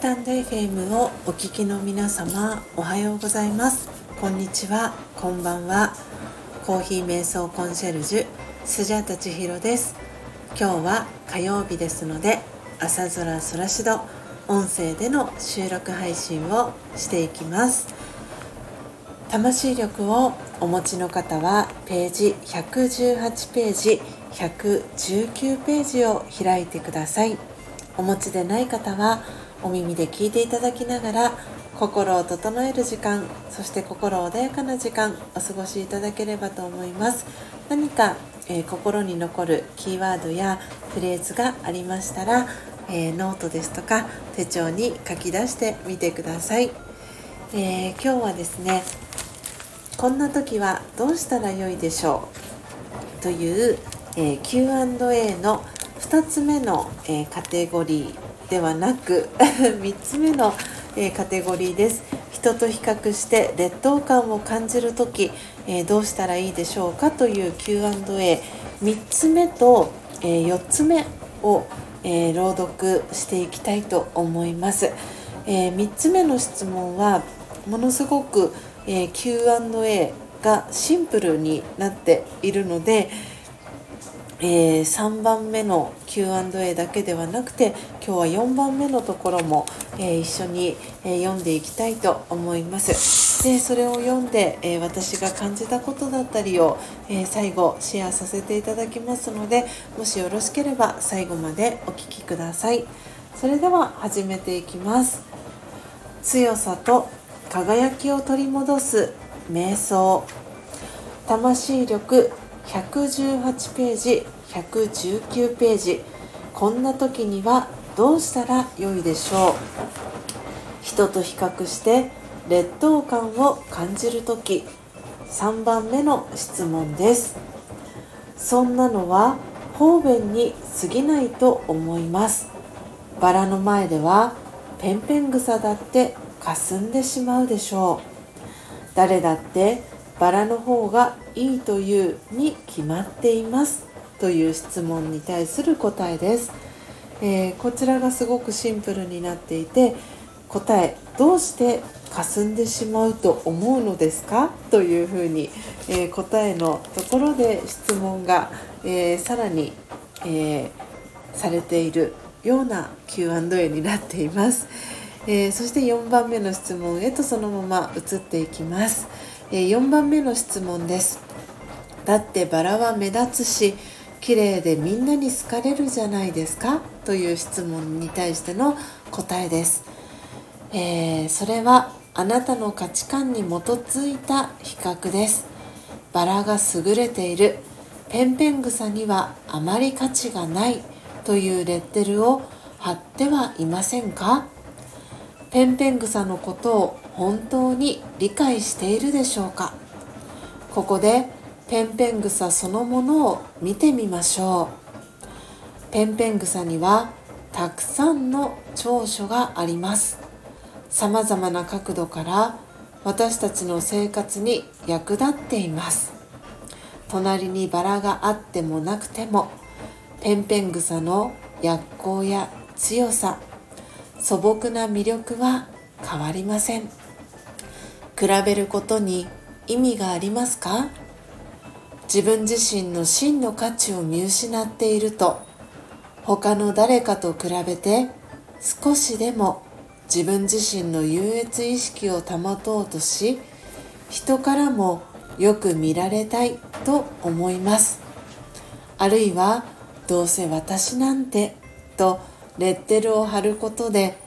タンド FM をお聞きの皆様おはようございます。こんにちは。こんばんは。コーヒー瞑想コンシェルジュスジャタチヒロです。今日は火曜日ですので朝空空しど音声での収録配信をしていきます。魂力をお持ちの方はページ118ページ119ページを開いてください。お持ちでない方はお耳で聞いていただきながら心を整える時間そして心穏やかな時間お過ごしいただければと思います。何か、えー、心に残るキーワードやフレーズがありましたら、えー、ノートですとか手帳に書き出してみてください、えー、今日はですねこんな時はどうしたらよいでしょう？という、え Q&A の2つ目の、えカテゴリーではなく 3つ目の、えカテゴリーです。人と比較して劣等感を感じる時、えどうしたらいいでしょうかという Q&A3 つ目と、え4つ目を、え朗読していきたいと思います、え3つ目の質問はものすごく、え Q&A がシンプルになっているので、えー、3番目の Q&A だけではなくて今日は4番目のところも、えー、一緒に、えー、読んでいきたいと思います。でそれを読んで、え私が感じたことだったりを、え最後シェアさせていただきますのでもしよろしければ最後までお聴きください。それでは始めていきます。強さと輝きを取り戻す瞑想。魂力118ページ119ページ。こんな時にはどうしたらよいでしょう？人と比較して劣等感を感じる時。3番目の質問です。そんなのは方便に過ぎないと思います。バラの前ではペンペン草だって霞んでしまうでしょう。誰だってバラの方がいいというに決まっていますという質問に対する答えです、えー、こちらがすごくシンプルになっていて答えどうして霞んでしまうと思うのですかというふうに、えー、答えのところで質問が、えー、さらに、えされているような Q&A になっています、えそして4番目の質問へとそのまま移っていきます、4番目の質問です。だってバラは目立つし綺麗でみんなに好かれるじゃないですか？という質問に対しての答えです、えー、それはあなたの価値観に基づいた比較です。バラが優れている。ペンペン草にはあまり価値がない。というレッテルを貼ってはいませんか？ペンペン草のことを本当に理解しているでしょうか？ここでペンペン草そのものを見てみましょう。ペンペン草にはたくさんの長所があります。さまざまな角度から私たちの生活に役立っています。隣にバラがあってもなくてもペンペン草の薬効や強さ素朴な魅力は変わりません。比べることに意味がありますか？自分自身の真の価値を見失っていると他の誰かと比べて少しでも自分自身の優越意識を保とうとし人からもよく見られたいと思います。あるいはどうせ私なんてとレッテルを貼ることで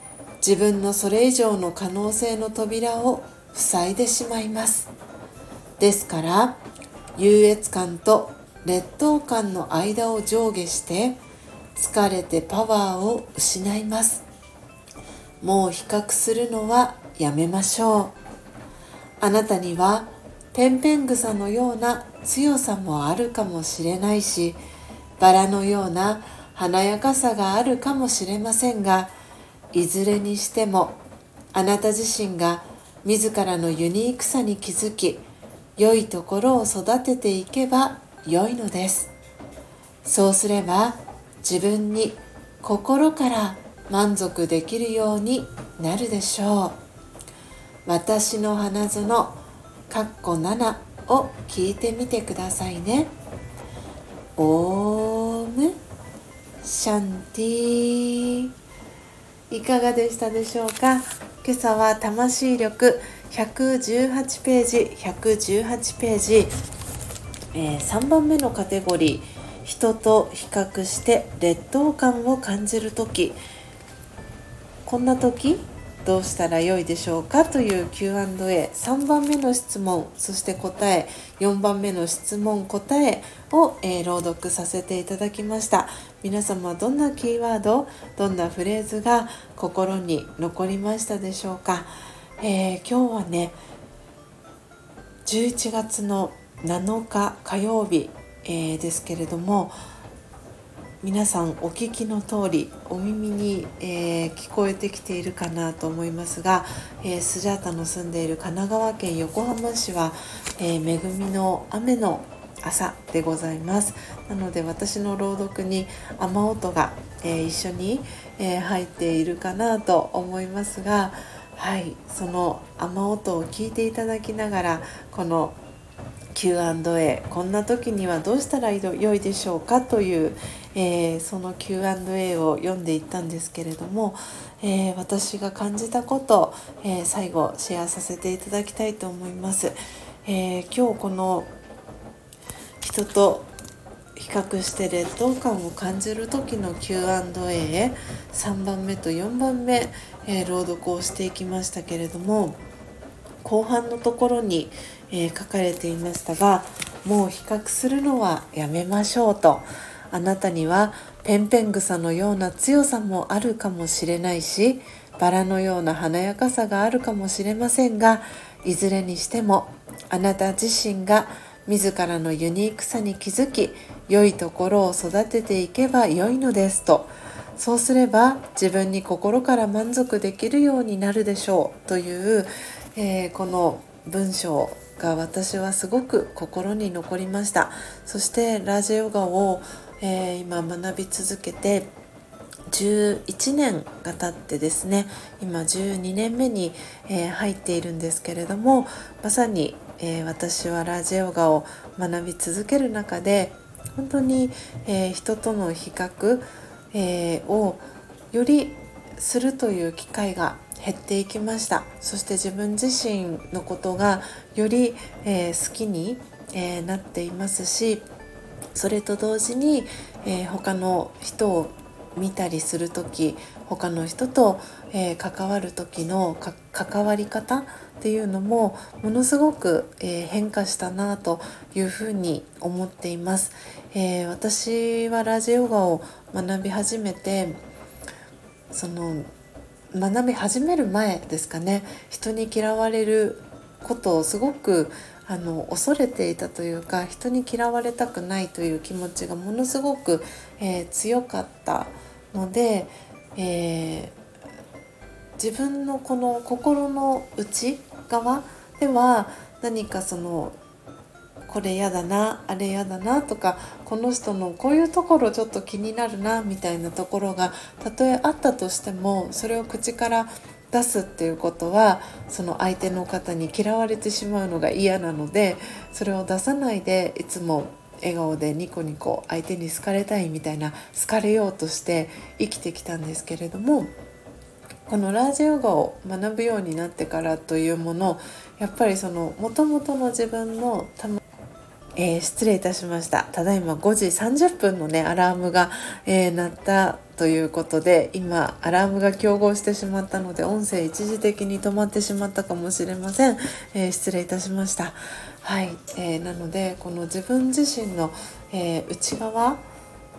自分のそれ以上の可能性の扉を塞いでしまいます。ですから優越感と劣等感の間を上下して疲れてパワーを失います。もう比較するのはやめましょう。あなたにはペンペン草のような強さもあるかもしれないしバラのような華やかさがあるかもしれませんがいずれにしてもあなた自身が自らのユニークさに気づき良いところを育てていけば良いのです。そうすれば自分に心から満足できるようになるでしょう。私の花園かっこ7を聞いてみてくださいね。オーム。シャンティいかがでしたでしょうか？今朝は魂力118ページ118ページ、えー、3番目のカテゴリー。人と比較して劣等感を感じる時。こんな時どうしたらよいでしょうかという Q&A3 番目の質問そして答え。4番目の質問答えを、えー、朗読させていただきました。皆様どんなキーワードどんなフレーズが心に残りましたでしょうか、えー、今日はね11月の7日火曜日、えー、ですけれども皆さんお聞きの通りお耳に、えー、聞こえてきているかなと思いますが、えー、スジャータの住んでいる神奈川県横浜市は、えー、恵みの雨の朝でございます。なので私の朗読に雨音が、え一緒に、え入っているかなと思いますがはいその雨音を聞いていただきながらこの Q&A こんな時にはどうしたらよいでしょうかという、えー、その Q&A を読んでいったんですけれども、えー、私が感じたこと、えー、最後シェアさせていただきたいと思います。え今日この人と比較して劣等感を感じる時の Q&A3 番目と4番目、え朗読をしていきましたけれども後半のところに、え書かれていましたがもう比較するのはやめましょうと。あなたにはペンペン草のような強さもあるかもしれないしバラのような華やかさがあるかもしれませんがいずれにしてもあなた自身が自らのユニークさに気づき良いところを育てていけば良いのですと。そうすれば自分に心から満足できるようになるでしょうという、えー、この文章が私はすごく心に残りました。そしてラジヨガをえー、今学び続けて11年が経ってですね今12年目に、えー、入っているんですけれどもまさに、えー、私はラジオガを学び続ける中で本当に、えー、人との比較、えをよりするという機会が減っていきました。そして自分自身のことがより、え好きに、えなっていますしそれと同時に、えー、他の人を見たりする時他の人と、えー、関わる時の関わり方っていうのもものすごく、えー、変化したなというふうに思っています、えー、私はラジオガを学び始めてその学び始める前ですかね。人に嫌われることをすごくあの恐れていたというか人に嫌われたくないという気持ちがものすごく、えー、強かったので、えー、自分のこの心の内側では何かそのこれやだなあれやだなとかこの人のこういうところちょっと気になるなみたいなところがたとえあったとしてもそれを口から出すっていうことはその相手の方に嫌われてしまうのが嫌なのでそれを出さないでいつも笑顔でニコニコ相手に好かれたいみたいな好かれようとして生きてきたんですけれどもこのラージヨガを学ぶようになってからというものやっぱりその元々の自分のえー、失礼いたしました。ただいま5時30分のねアラームが、えー、鳴ったということで今アラームが競合してしまったので音声一時的に止まってしまったかもしれません、えー、失礼いたしました。はい、えーなのでこの自分自身の、え内側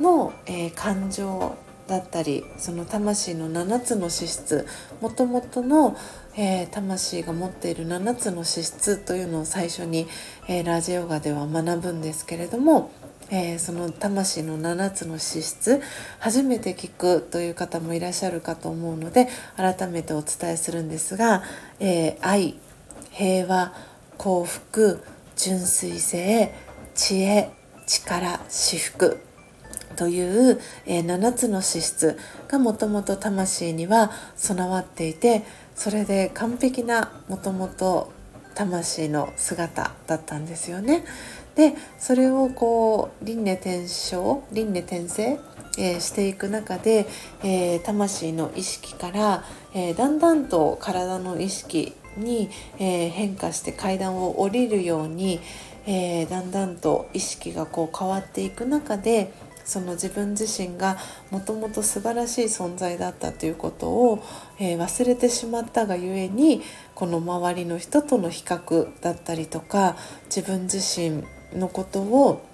の、え感情だったりその魂の7つの資質もともとの、えー、魂が持っている7つの資質というのを最初に、えー、ラジオガでは学ぶんですけれども、えー、その魂の7つの資質初めて聞くという方もいらっしゃるかと思うので改めてお伝えするんですが、え愛平和幸福純粋性知恵力至福という、えー、7つの資質がもともと魂には備わっていてそれで完璧なもともと魂の姿だったんですよね。でそれをこう輪廻転生輪廻転生、えー、していく中で、えー、魂の意識から、えー、だんだんと体の意識に、え変化して階段を降りるように、えだんだんと意識がこう変わっていく中でその自分自身がもともと素晴らしい存在だったということを、えー、忘れてしまったがゆえにこの周りの人との比較だったりとか自分自身のことを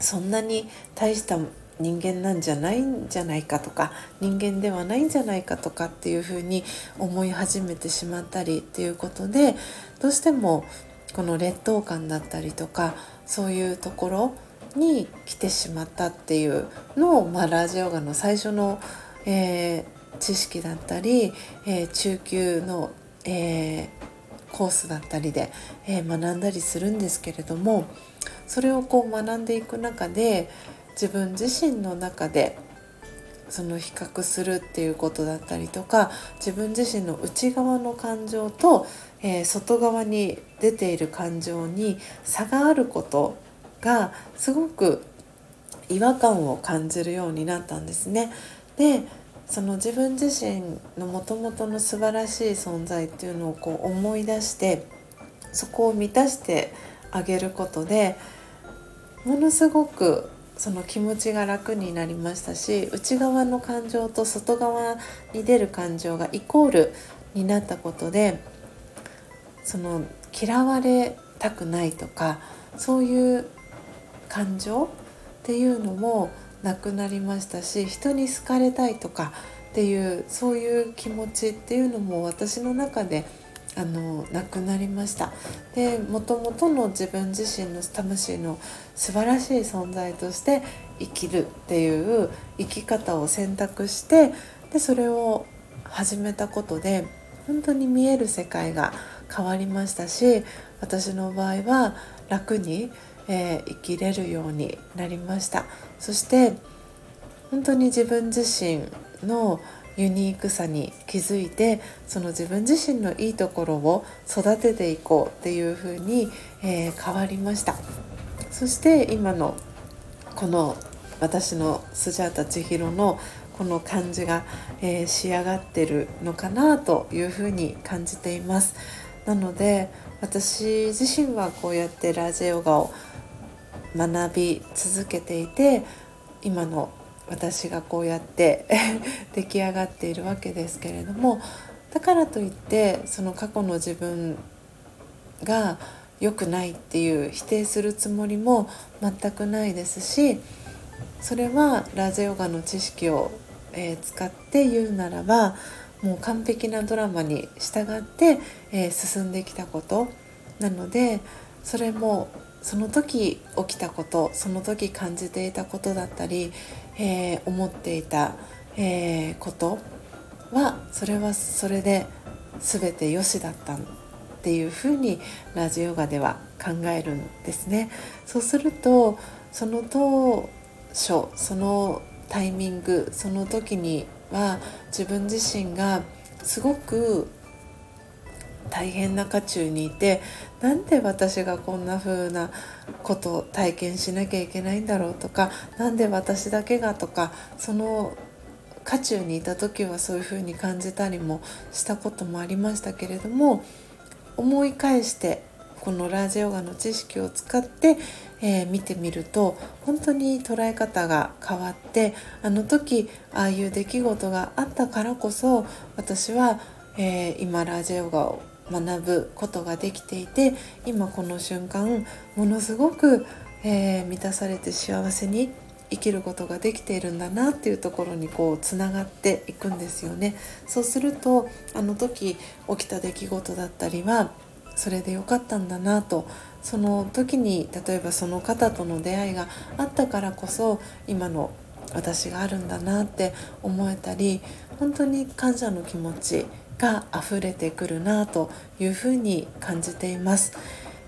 そんなに大した人間なんじゃないんじゃないかとか人間ではないんじゃないかとかっていうふうに思い始めてしまったりっていうことでどうしてもこの劣等感だったりとかそういうところに来てしまったっていうのを、まあ、ラージヨガの最初の、えー、知識だったり、えー、中級の、えー、コースだったりで、え学んだりするんですけれどもそれをこう学んでいく中で自分自身の中でその比較するっていうことだったりとか自分自身の内側の感情と、えー、外側に出ている感情に差があることがすごく違和感を感じるようになったんですね。でその自分自身のもともとの素晴らしい存在っていうのをこう思い出してそこを満たしてあげることでものすごくその気持ちが楽になりましたし内側の感情と外側に出る感情がイコールになったことでその嫌われたくないとかそういう感情っていうのもなくなりましたし人に好かれたいとかっていうそういう気持ちっていうのも私の中であのなくなりました。でもともとの自分自身の魂の素晴らしい存在として生きるっていう生き方を選択してでそれを始めたことで本当に見える世界が変わりましたし私の場合は楽にえー、生きれるようになりました。そして本当に自分自身のユニークさに気づいてその自分自身のいいところを育てていこうっていう風に、えー、変わりました。そして今のこの私のスジャータ千尋のこの感じが、えー、仕上がってるのかなというふうに感じています。なので私自身はこうやってラジヨガを学び続けていて今の私がこうやって 出来上がっているわけですけれどもだからといってその過去の自分が良くないっていう否定するつもりも全くないですしそれはラジヨガの知識を、えー、使って言うならばもう完璧なドラマに従って、えー、進んできたことなのでそれもその時起きたことその時感じていたことだったり、えー、思っていた、えー、ことはそれはそれで全て良しだったっていうふうにラジオヨガでは考えるんですね。そうするとその当初そのタイミングその時には自分自身がすごく大変な渦中にいてなんで私がこんな風なことを体験しなきゃいけないんだろうとか何で私だけがとかその渦中にいた時はそういう風に感じたりもしたこともありましたけれども思い返してこのラージヨガの知識を使って、えー、見てみると本当に捉え方が変わってあの時ああいう出来事があったからこそ私は、えー、今ラージヨガを学ぶことができていて今この瞬間ものすごく、えー、満たされて幸せに生きることができているんだなっていうところにこうつながっていくんですよね。そうするとあの時起きた出来事だったりはそれでよかったんだなとその時に例えばその方との出会いがあったからこそ今の私があるんだなって思えたり本当に感謝の気持ちが溢れてくるなというふうに感じています。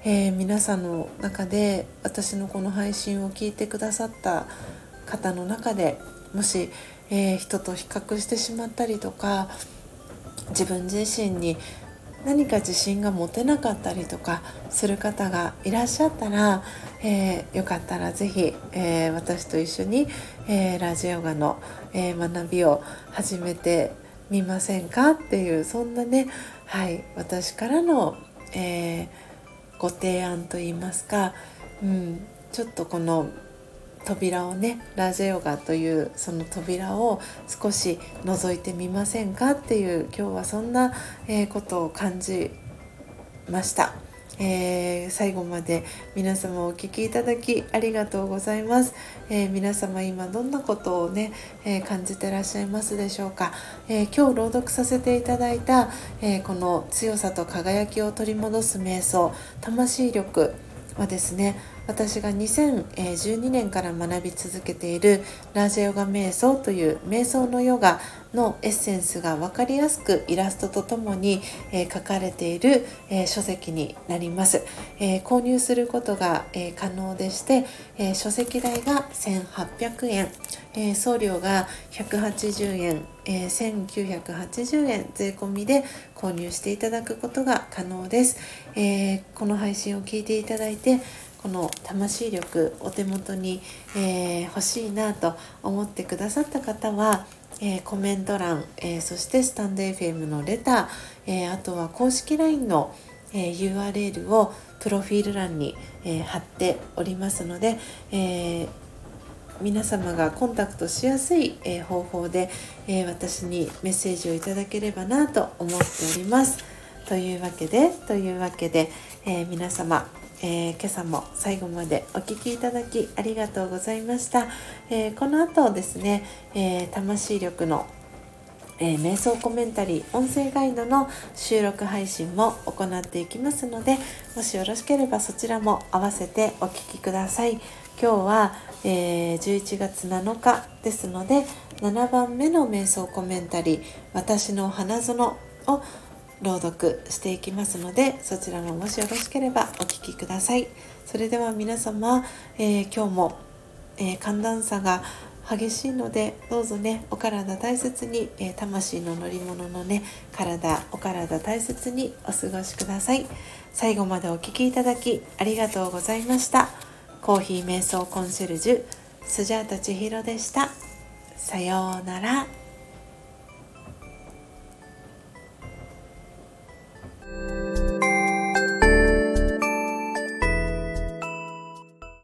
えー、皆さんの中で私のこの配信を聞いてくださった方の中でもし、えー、人と比較してしまったりとか自分自身に何か自信が持てなかったりとかする方がいらっしゃったら、えー、よかったら是非、えー、私と一緒に、えー、ラジオガの、え学びを始めてみませんか？っていうそんなね、はい、私からの、えご提案といいますか、うん、ちょっとこの扉をねラジオガというその扉を少し覗いてみませんか？っていう今日はそんな、えことを感じました。えー、最後まで皆様お聴きいただきありがとうございます、えー、皆様今どんなことをね、えー、感じてらっしゃいますでしょうか、え今日朗読させていただいた、えこの強さと輝きを取り戻す瞑想魂力はですね私が2012年から学び続けているラージェヨガ瞑想という瞑想のヨガのエッセンスが分かりやすくイラストとともに、書かれている、書籍になります、購入することが、可能でして、書籍代が1800円、送料が180円、え1980円税込みで購入していただくことが可能です、この配信を聞いていただいてこの魂力お手元に、えー、欲しいなと思ってくださった方は、えー、コメント欄、えー、そしてスタンド FM のレター、えあとは公式 LINE の、え URL をプロフィール欄に、え貼っておりますので、え皆様がコンタクトしやすい、え方法で、え私にメッセージをいただければなと思っております。というわけでというわけで、え皆様えー、今朝も最後までお聴きいただきありがとうございました、えー、この後ですね、えー、魂力のえー、瞑想コメンタリー音声ガイドの収録配信も行っていきますのでもしよろしければそちらも合わせてお聴きください。今日は、えー、11月7日ですので7番目の瞑想コメンタリー「私の花園」を朗読していきますのでそちらももしよろしければお聴きください。それでは皆様、えー、今日も、えー、寒暖差が激しいのでどうぞねお体大切に、えー、魂の乗り物のね体お体大切にお過ごしください。最後までお聴きいただきありがとうございました。コーヒー瞑想コンシェルジュスジャータ千尋でした。さようなら。